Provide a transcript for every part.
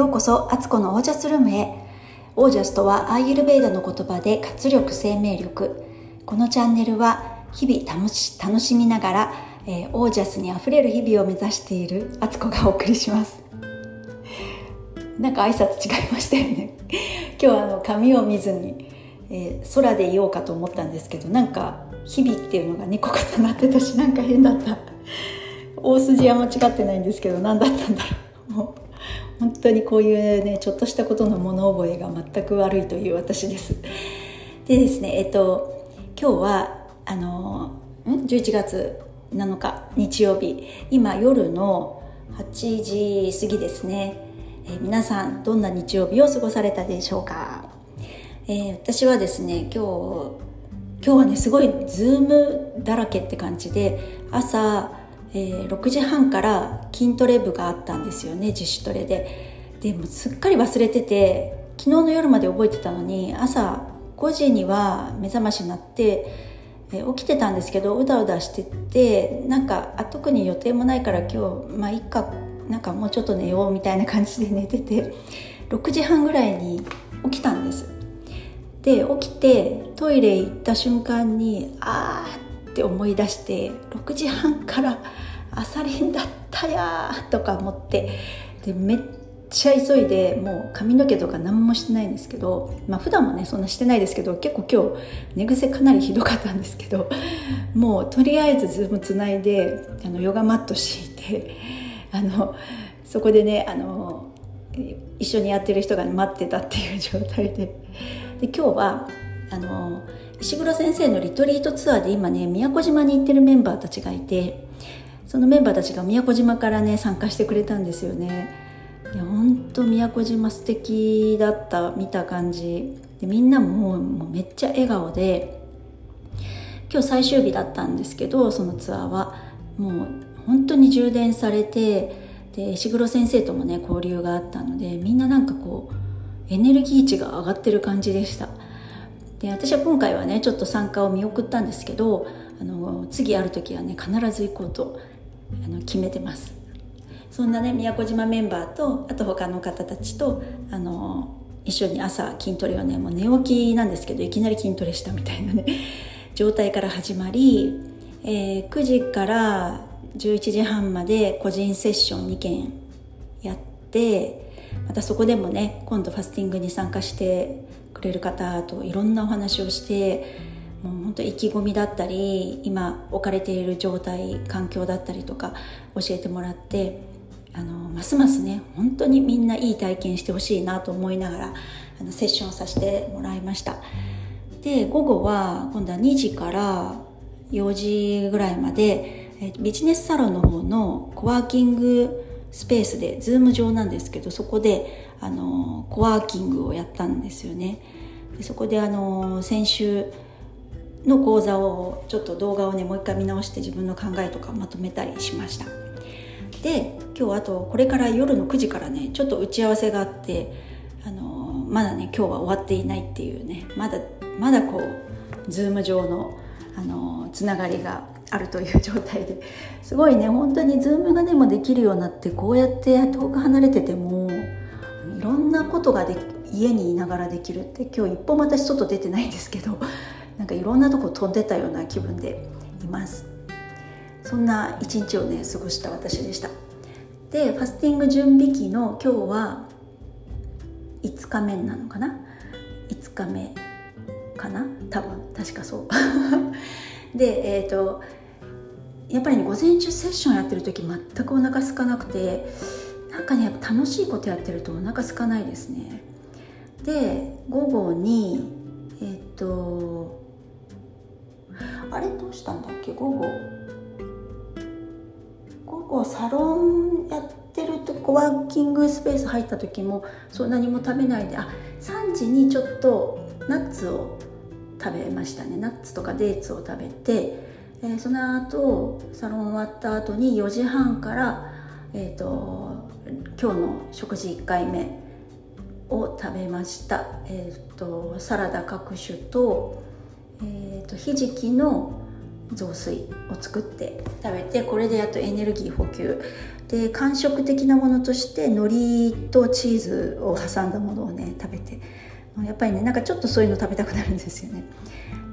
ようこそアツコのオージャスルームへ。オージャスとはアーユルベーダの言葉で活力生命力。このチャンネルは日々楽し楽しみながら、えー、オージャスにあふれる日々を目指しているアツコがお送りします。なんか挨拶違いましたよね。今日はあの髪を見ずに、えー、空でいようかと思ったんですけどなんか日々っていうのが2個重なってたしなんか変だった。大筋は間違ってないんですけど何だったんだろう。本当にこういうねちょっとしたことの物覚えが全く悪いという私です。でですねえっと今日はあのん？11月7日日曜日。今夜の8時過ぎですね、え、皆さんどんな日曜日を過ごされたでしょうか、えー、私はですね今日今日はねすごいズームだらけって感じで朝えー、6時半から筋トレ部があったんですよね自主トレで。でもすっかり忘れてて昨日の夜まで覚えてたのに朝5時には目覚ましになって、えー、起きてたんですけどうだうだしててなんかあ特に予定もないから今日まあいっかなんかもうちょっと寝ようみたいな感じで寝てて6時半ぐらいに起きたんです。で起きてトイレ行った瞬間にああって思い出して6時半から朝練だったやとか思ってでめっちゃ急いでもう髪の毛とか何もしてないんですけどまあ普段もねそんなしてないですけど結構今日寝癖かなりひどかったんですけどもうとりあえずズームつないであのヨガマット敷いてあのそこでねあの一緒にやってる人が待ってたっていう状態で。で今日はあの石黒先生のリトリートツアーで今ね宮古島に行ってるメンバーたちがいてそのメンバーたちが宮古島からね参加してくれたんですよね。いやほんと宮古島素敵だった見た感じ。でみんなももうめっちゃ笑顔で今日最終日だったんですけどそのツアーは。もう本当に充電されてで石黒先生ともね交流があったのでみんななんかこうエネルギー値が上がってる感じでした。で私は今回はねちょっと参加を見送ったんですけどあの次ある時はね必ず行こうとあの決めてます。そんなね宮古島メンバーとあと他の方たちとあの一緒に朝筋トレをねもう寝起きなんですけどいきなり筋トレしたみたいなね 状態から始まり、えー、9時から11時半まで個人セッション2件やってまたそこでもね今度ファスティングに参加してくれる方といろんなお話をしてもう本当意気込みだったり今置かれている状態環境だったりとか教えてもらってあのますますね本当にみんないい体験してほしいなと思いながらあのセッションをさせてもらいました。で午後は今度は2時から4時ぐらいまでビジネスサロンの方のコワーキングスペースでズーム上なんですけどそこであのコワーキングをやったんですよね。でそこであの先週の講座をちょっと動画をねもう一回見直して自分の考えとかまとめたりしました。で今日あとこれから夜の9時からねちょっと打ち合わせがあってあのまだね今日は終わっていないっていうねまだまだこうズーム上のあのつながりがあるという状態で。すごいね。本当にズームがでもできるようになってこうやって遠く離れててもいろんなことがで家にいながらできるって今日一歩も私外出てないんですけど なんかいろんなとこ飛んでたような気分でいます。そんな一日をね過ごした私でした。でファスティング準備期の今日は5日目なのかな？5日目かな？多分。確かそう。でえっ、ー、とやっぱりね午前中セッションやってる時全くお腹空かなくてなんかねやっぱ楽しいことやってるとお腹空かないですね。で午後にえっ、とあれどうしたんだっけ？午後。午後サロンやってるとコワーキングスペース入った時もそう何も食べないであ3時にちょっとナッツを食べましたね。ナッツとかデーツを食べて、えー、その後サロン終わった後に4時半から、えーと、今日の食事1回目を食べました、えーと、サラダ各種と,、えーと、ひじきの、雑炊を作って食べてこれでやっとエネルギー補給。で間食的なものとして海苔とチーズを挟んだものをね食べて。やっぱりねなんかちょっとそういうの食べたくなるんですよね。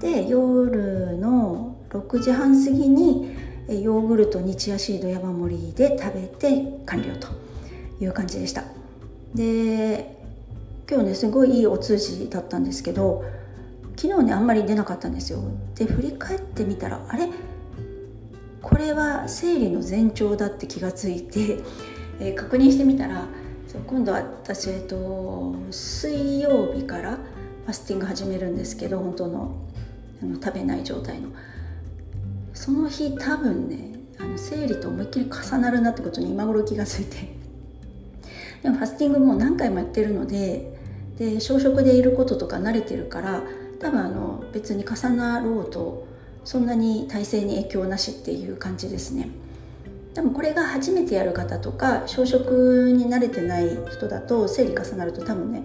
で夜の6時半過ぎにヨーグルトにチアシード山盛りで食べて完了という感じでした。で今日ねすごいいいお通じだったんですけど昨日ねあんまり出なかったんですよ。で振り返ってみたらあれ？これは生理の前兆だって気がついて、えー、確認してみたら今度は私、えっと、水曜日からファスティング始めるんですけど本当のあの食べない状態の。その日多分ねあの生理と思いっきり重なるなってことに今頃気がついて。でもファスティングも何回もやってるのでで小食でいることとか慣れてるから多分あの別に重なろうとそんなに体勢に影響なしっていう感じですね。でもこれが初めてやる方とか小食に慣れてない人だと生理重なると多分ね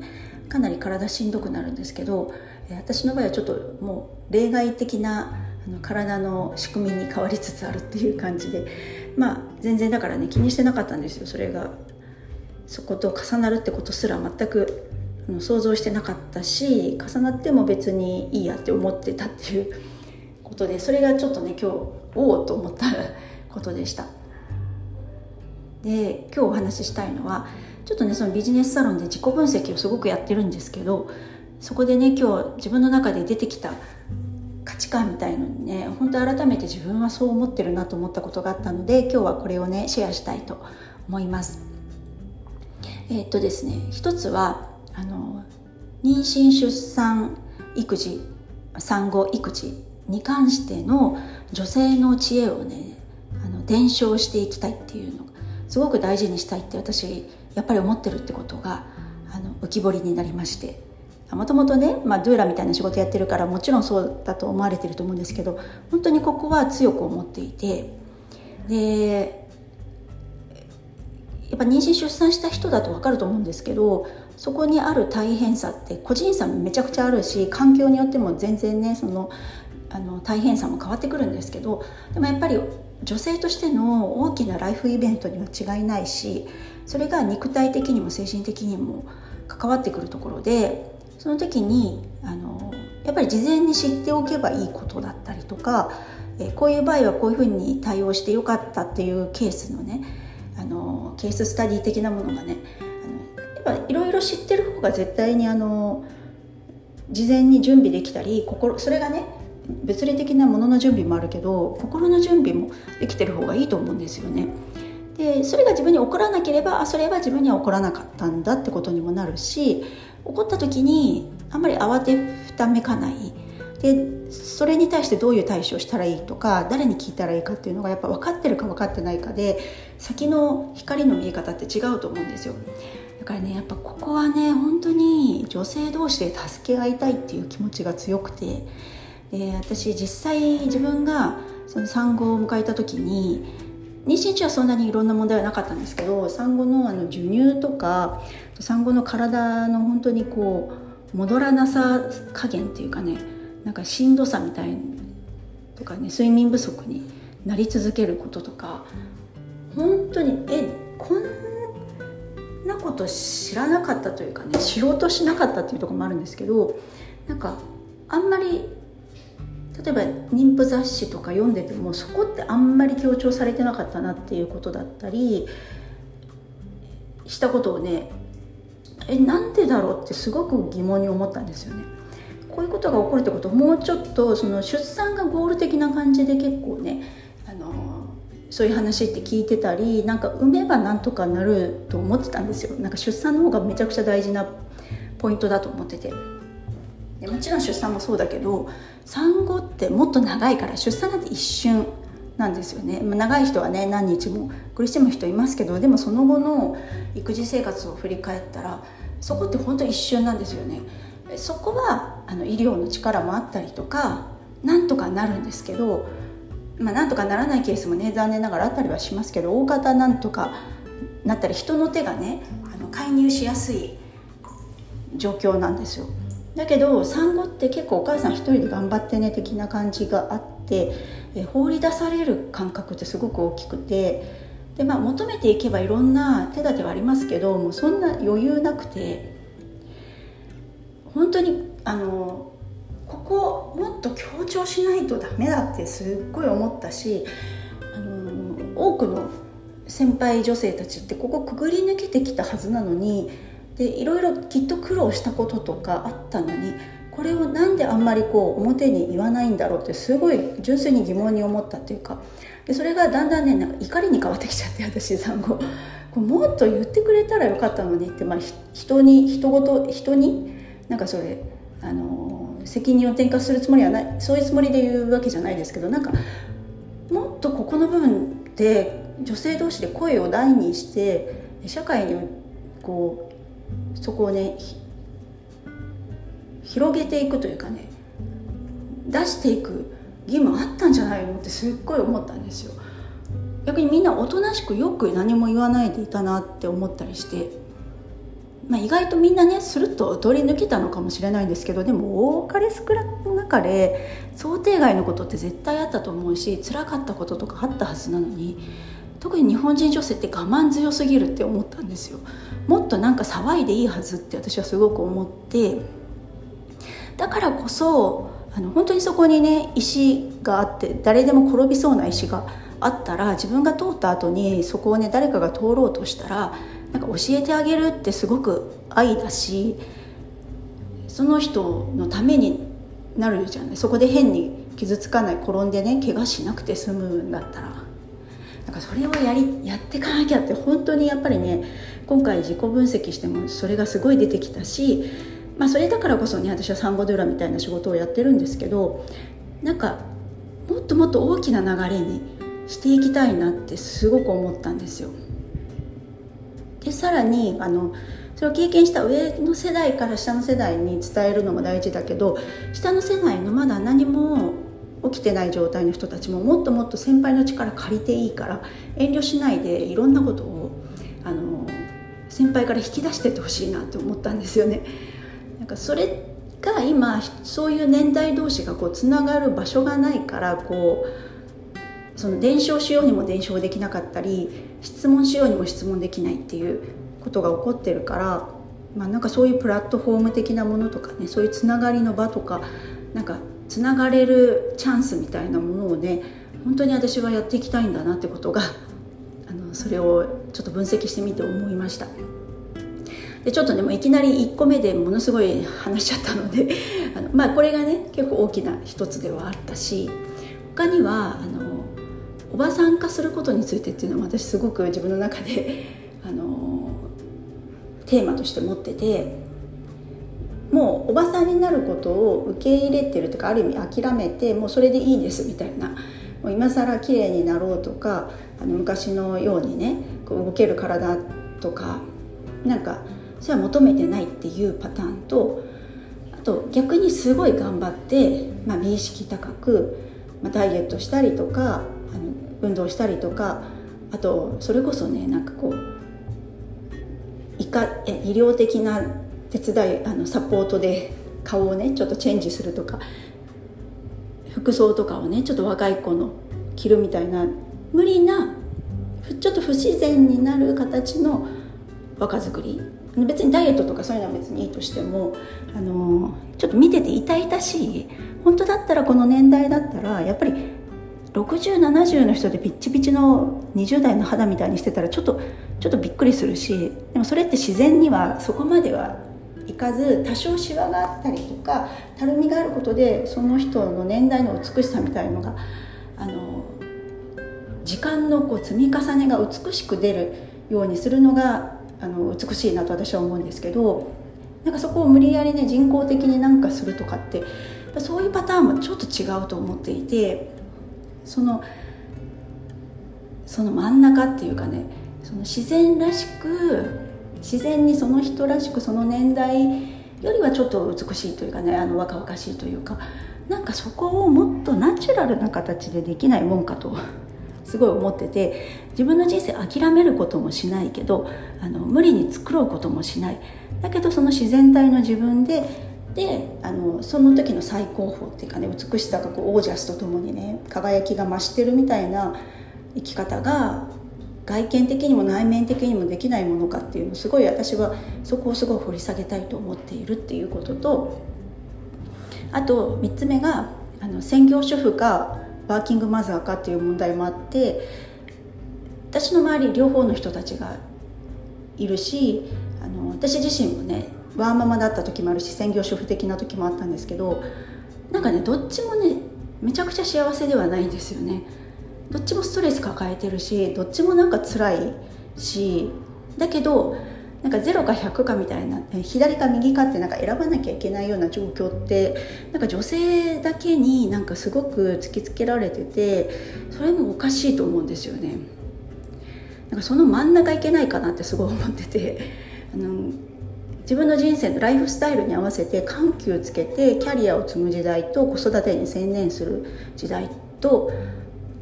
かなり体しんどくなるんですけど私の場合はちょっともう例外的なの体の仕組みに変わりつつあるっていう感じでまあ全然だからね気にしてなかったんですよ。それがそこと重なるってことすら全く想像してなかったし重なっても別にいいやって思ってたっていうことでそれがちょっとね今日おおと思ったことでした。で今日お話ししたいのはちょっとねそのビジネスサロンで自己分析をすごくやってるんですけどそこでね今日自分の中で出てきた値観みたいのにね本当改めて自分はそう思ってるなと思ったことがあったので今日はこれをねシェアしたいと思います。えー、っとですね一つはあの妊娠出産育児産後育児に関しての女性の知恵をねあの伝承していきたいっていうのがすごく大事にしたいって私やっぱり思ってるってことがあの浮き彫りになりまして。もともとね、まあ、ドゥーラみたいな仕事やってるからもちろんそうだと思われてると思うんですけど本当にここは強く思っていてでやっぱ妊娠出産した人だと分かると思うんですけどそこにある大変さって個人差もめちゃくちゃあるし環境によっても全然ねそのあの大変さも変わってくるんですけどでもやっぱり女性としての大きなライフイベントには違いないしそれが肉体的にも精神的にも関わってくるところでその時にあのやっぱり事前に知っておけばいいことだったりとか、えこういう場合はこういうふうに対応してよかったっていうケースのねあのケーススタディ的なものがねあのやっぱいろいろ知ってる方が絶対にあの事前に準備できたり心それがね物理的なものの準備もあるけど心の準備もできてる方がいいと思うんですよね。でそれが自分に起こらなければあそれは自分には起こらなかったんだってことにもなるし起こった時にあんまり慌てふためかない。でそれに対してどういう対処をしたらいいとか誰に聞いたらいいかっていうのがやっぱ分かってるか分かってないかで先の光の見え方って違うと思うんですよ。だからねやっぱここはね本当に女性同士で助け合いたいっていう気持ちが強くて。で私実際自分がその産後を迎えた時に妊娠中はそんなにいろんな問題はなかったんですけど産後のあの授乳とか産後の体の本当にこう戻らなさ加減っていうかねなんかしんどさみたいとかね睡眠不足になり続けることとか本当にえこんなこと知らなかったというかね知ろうとしなかったっていうとこもあるんですけどなんかあんまり例えば妊婦雑誌とか読んでてもそこってあんまり強調されてなかったなっていうことだったりしたことをねえなんでだろうってすごく疑問に思ったんですよね。こういうことが起こるってこともうちょっとその出産がゴール的な感じで結構ねあのそういう話って聞いてたりなんか産めばなんとかなると思ってたんですよなんか出産の方がめちゃくちゃ大事なポイントだと思っててでもちろん出産もそうだけど産後ってもっと長いから出産なんて一瞬なんですよね、ま、長い人はね何日も苦しむ人いますけどでもその後の育児生活を振り返ったらそこって本当一瞬なんですよね。そこはあの医療の力もあったりとかなんとかなるんですけど、まあ、なんとかならないケースもね残念ながらあったりはしますけど大方なんとかなったり人の手がねあの介入しやすい状況なんですよ。だけど産後って結構お母さん一人で頑張ってね的な感じがあってえ放り出される感覚ってすごく大きくてで、まあ、求めていけばいろんな手立てはありますけどもうそんな余裕なくて本当にあのここもっと強調しないとダメだってすっごい思ったしあの多くの先輩女性たちってここくぐり抜けてきたはずなのにでいろいろきっと苦労したこととかあったのにこれをなんであんまりこう表に言わないんだろうってすごい純粋に疑問に思ったっていうかでそれがだんだんねなんか怒りに変わってきちゃって私産後こもっと言ってくれたらよかったのにって、まあ、人に人ごと人になんかそれあの責任を転嫁するつもりはないそういうつもりで言うわけじゃないですけどなんかもっとここの部分で女性同士で声を大にして社会にこうそこをね広げていくというかね出していく義務あったんじゃないのってすっごい思ったんですよ。逆にみんなおとなしくよく何も言わないでいたなって思ったりして、まあ、意外とみんなねすると通り抜けたのかもしれないんですけどでも多かれ少なかれ想定外のことって絶対あったと思うし辛かったこととかあったはずなのに特に日本人女性って我慢強すぎるって思ったんですよ。もっとなんか騒いでいいはずって私はすごく思って。だからこそあの本当にそこにね石があって誰でも転びそうな石があったら自分が通った後にそこをね誰かが通ろうとしたらなんか教えてあげるってすごく愛だしその人のためになるじゃない。そこで変に傷つかない転んでね怪我しなくて済むんだったら。なんかそれをやりやっていかなきゃって本当にやっぱりね今回自己分析してもそれがすごい出てきたしまあ、それだからこそね私はサンゴドゥラみたいな仕事をやってるんですけどなんかもっともっと大きな流れにしていきたいなってすごく思ったんですよ。でさらにあのそれを経験した上の世代から下の世代に伝えるのも大事だけど下の世代のまだ何も起きてない状態の人たちももっともっと先輩の力借りていいから遠慮しないでいろんなことをあの先輩から引き出してってほしいなって思ったんですよね。なんかそれが今そういう年代同士がこうつながる場所がないからこうその伝承しようにも伝承できなかったり質問しようにも質問できないっていうことが起こってるから、まあ、なんかそういうプラットフォーム的なものとかねそういうつながりの場とかなんかつながれるチャンスみたいなものをね本当に私はやっていきたいんだなってことがあのそれをちょっと分析してみて思いました。でちょっとねもういきなり1個目でものすごい話しちゃったので あのまあこれがね結構大きな一つではあったし他にはあのおばさん化することについてっていうのも私すごく自分の中であのテーマとして持っててもうおばさんになることを受け入れてるとかある意味諦めてもうそれでいいですみたいな。もう今更綺麗になろうとかあの昔のようにねこう動ける体とかなんかそれは求めてないっていうパターンとあと逆にすごい頑張って、まあ、美意識高く、まあ、ダイエットしたりとかあの運動したりとかあとそれこそねなんかこう医医療的な手伝いあのサポートで顔をねちょっとチェンジするとか服装とかをねちょっと若い子の着るみたいな無理なちょっと不自然になる形の若作り。別にダイエットとかそういうのは別にいいとしてもあのちょっと見てて痛々しい。本当だったらこの年代だったらやっぱり6070の人でピッチピチの20代の肌みたいにしてたらちょっとちょっとびっくりするしでもそれって自然にはそこまではいかず多少シワがあったりとかたるみがあることでその人の年代の美しさみたいのがあの時間のこう積み重ねが美しく出るようにするのがあの美しいなと私は思うんですけどなんかそこを無理やりね人工的になんかするとかってそういうパターンもちょっと違うと思っていてそのその真ん中っていうかねその自然らしく自然にその人らしくその年代よりはちょっと美しいというかねあの若々しいというかなんかそこをもっとナチュラルな形でできないもんかと すごい思ってて自分の人生諦めることもしないけどあの無理に作ろうこともしない。だけどその自然体の自分でであのその時の最高峰っていうかね美しさがこうオージャスとともにね輝きが増してるみたいな生き方が外見的にも内面的にもできないものかっていうのすごい私はそこをすごい掘り下げたいと思っているっていうこととあと3つ目があの専業主婦かワーキングマザーかっていう問題もあって私の周り両方の人たちがいるしあの私自身もねワーママだった時もあるし専業主婦的な時もあったんですけどなんかねどっちもねめちゃくちゃ幸せではないんですよね。どっちもストレス抱えてるしどっちもなんか辛いしだけどなんか0か100かみたいな左か右かってなんか選ばなきゃいけないような状況ってなんか女性だけになんかすごく突きつけられててそれもおかしいと思うんですよね。なんかその真ん中いけないかなってすごい思っててあの自分の人生のライフスタイルに合わせて緩急つけてキャリアを積む時代と子育てに専念する時代と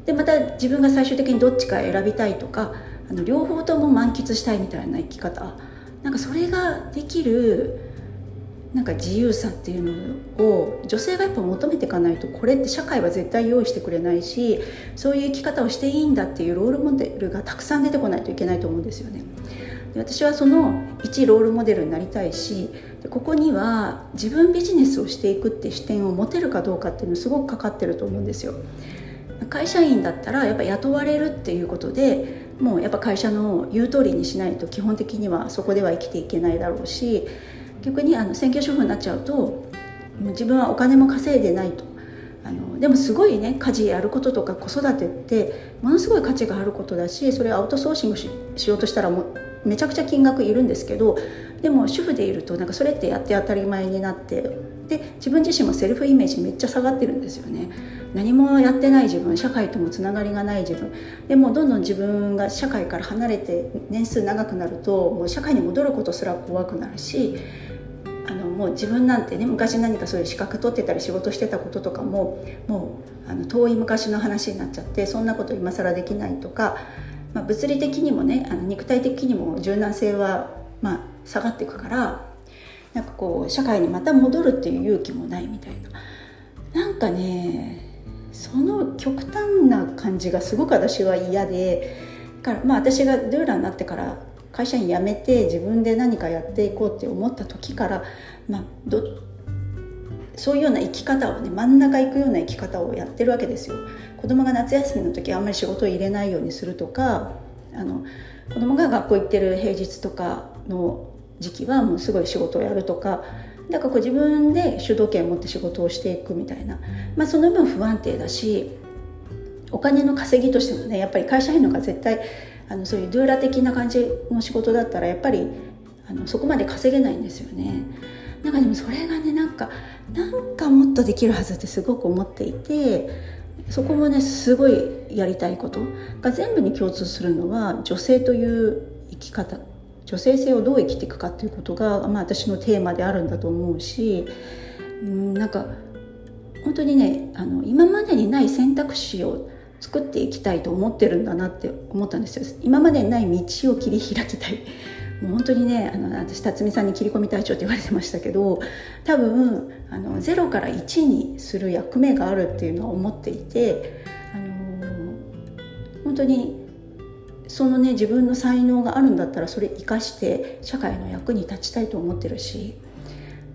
でまた自分が最終的にどっちか選びたいとかあの両方とも満喫したいみたいな生き方なんかそれができるなんか自由さっていうのを女性がやっぱ求めていかないとこれって社会は絶対用意してくれないしそういう生き方をしていいんだっていうロールモデルがたくさん出てこないといけないと思うんですよね。で私はその一ロールモデルになりたいしでここには自分ビジネスをしていくって視点を持てるかどうかっていうのすごくかかってると思うんですよ。会社員だったらやっぱ雇われるっていうことでもうやっぱ会社の言う通りにしないと基本的にはそこでは生きていけないだろうし逆にあの専業主婦になっちゃうともう自分はお金も稼いでないと。あのでもすごいね家事やることとか子育てってものすごい価値があることだしそれアウトソーシングしようとしたらもうめちゃくちゃ金額いるんですけどでも主婦でいるとなんかそれってやって当たり前になってで自分自身もセルフイメージめっちゃ下がってるんですよね。何もやってない自分社会ともつながりがない自分。でもどんどん自分が社会から離れて年数長くなるともう社会に戻ることすら怖くなるしあのもう自分なんてね昔何かそういう資格取ってたり仕事してたこととかももうあの遠い昔の話になっちゃってそんなこと今更できないとか、まあ、物理的にもねあの肉体的にも柔軟性は、まあ、下がっていくからなんかこう社会にまた戻るっていう勇気もないみたいな。なんかねその極端な感じがすごく私は嫌でからまあ私がドゥーラーになってから会社員辞めて自分で何かやっていこうって思った時から、まあ、そういうような生き方をね真ん中行くような生き方をやってるわけですよ。子供が夏休みの時あんまり仕事を入れないようにするとかあの子供が学校行ってる平日とかの時期はもうすごい仕事をやるとかだからこう自分で主導権を持って仕事をしていくみたいな、まあ、その分不安定だしお金の稼ぎとしてもねやっぱり会社員の方が絶対あのそういうドゥーラ的な感じの仕事だったらやっぱりあのそこまで稼げないんですよね。なんかでもそれがねなんかなんかもっとできるはずってすごく思っていてそこもねすごいやりたいことが全部に共通するのは女性という生き方女性性をどう生きていくかっていうことが、まあ、私のテーマであるんだと思うしうんなんか本当にねあの今までにない選択肢を作っていきたいと思ってるんだなって思ったんですよ。今までにない道を切り開きたい。もう本当にねあの私辰巳さんに切り込み隊長って言われてましたけど多分あの0から1にする役目があるっていうのは思っていて、あの本当にそのね自分の才能があるんだったらそれ生かして社会の役に立ちたいと思ってるし。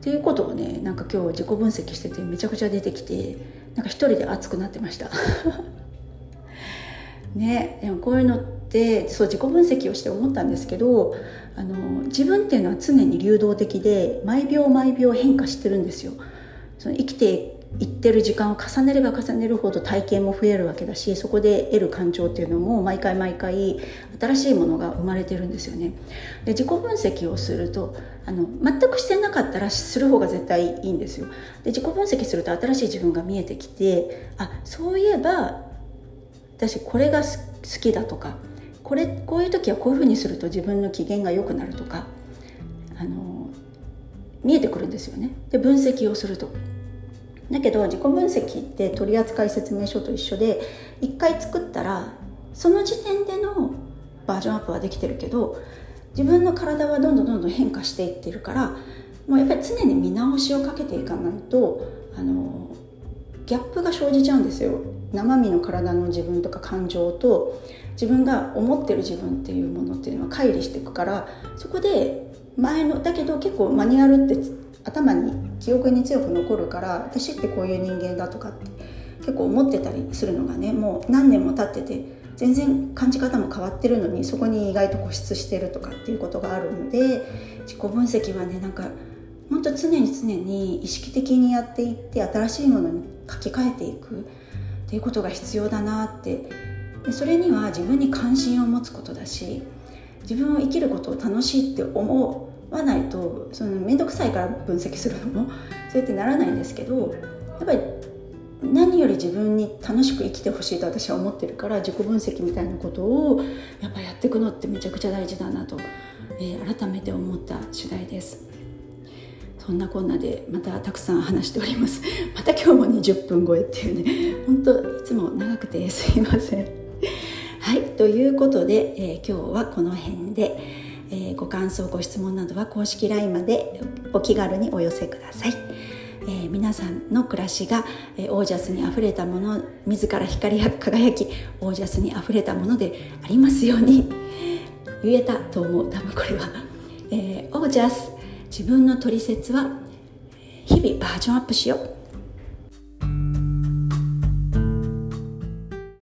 っていうことをねなんか今日自己分析しててめちゃくちゃ出てきてなんか一人で熱くなってました。ねでもこういうのってそう自己分析をして思ったんですけどあの自分っていうのは常に流動的で毎秒毎秒変化してるんですよ。その生きて行ってる時間を重ねれば重ねるほど体験も増えるわけだしそこで得る感情っていうのも毎回毎回新しいものが生まれてるんですよね。で自己分析をするとあの全くしてなかったらする方が絶対いいんですよ。で自己分析すると新しい自分が見えてきてあそういえば私これが好きだとかこれこういう時はこういうふうにすると自分の機嫌が良くなるとかあの見えてくるんですよね。で分析をすると。だけど自己分析って取扱説明書と一緒で一回作ったらその時点でのバージョンアップはできてるけど自分の体はどんどんどんどん変化していってるからもうやっぱり常に見直しをかけていかないとあのギャップが生じちゃうんですよ。生身の体の自分とか感情と自分が思ってる自分っていうものっていうのは乖離していくからそこで前のだけど結構マニュアルって頭に記憶に強く残るから私ってこういう人間だとかって結構思ってたりするのがねもう何年も経ってて全然感じ方も変わってるのにそこに意外と固執してるとかっていうことがあるので自己分析はねなんか本当常に常に意識的にやっていって新しいものに書き換えていくっていうことが必要だなって。でそれには自分に関心を持つことだし自分を生きることを楽しいって思うわないとその面倒くさいから分析するのも そうやってならないんですけどやっぱり何より自分に楽しく生きてほしいと私は思ってるから自己分析みたいなことをやっぱやっていくのってめちゃくちゃ大事だなと、えー、改めて思った次第です。そんなこんなでまたたくさん話しております。また今日も20分超えっていうね。本当いつも長くてすいません。はいということで、えー、今日はこの辺で、えー、ご感想ご質問などは公式 LINE までお気軽にお寄せください。えー、皆さんの暮らしが、えー、オージャスにあふれたもの自ら光り輝きオージャスにあふれたものでありますように。言えたと思う。多分これは、えー、オージャス自分の取説は日々バージョンアップしよう。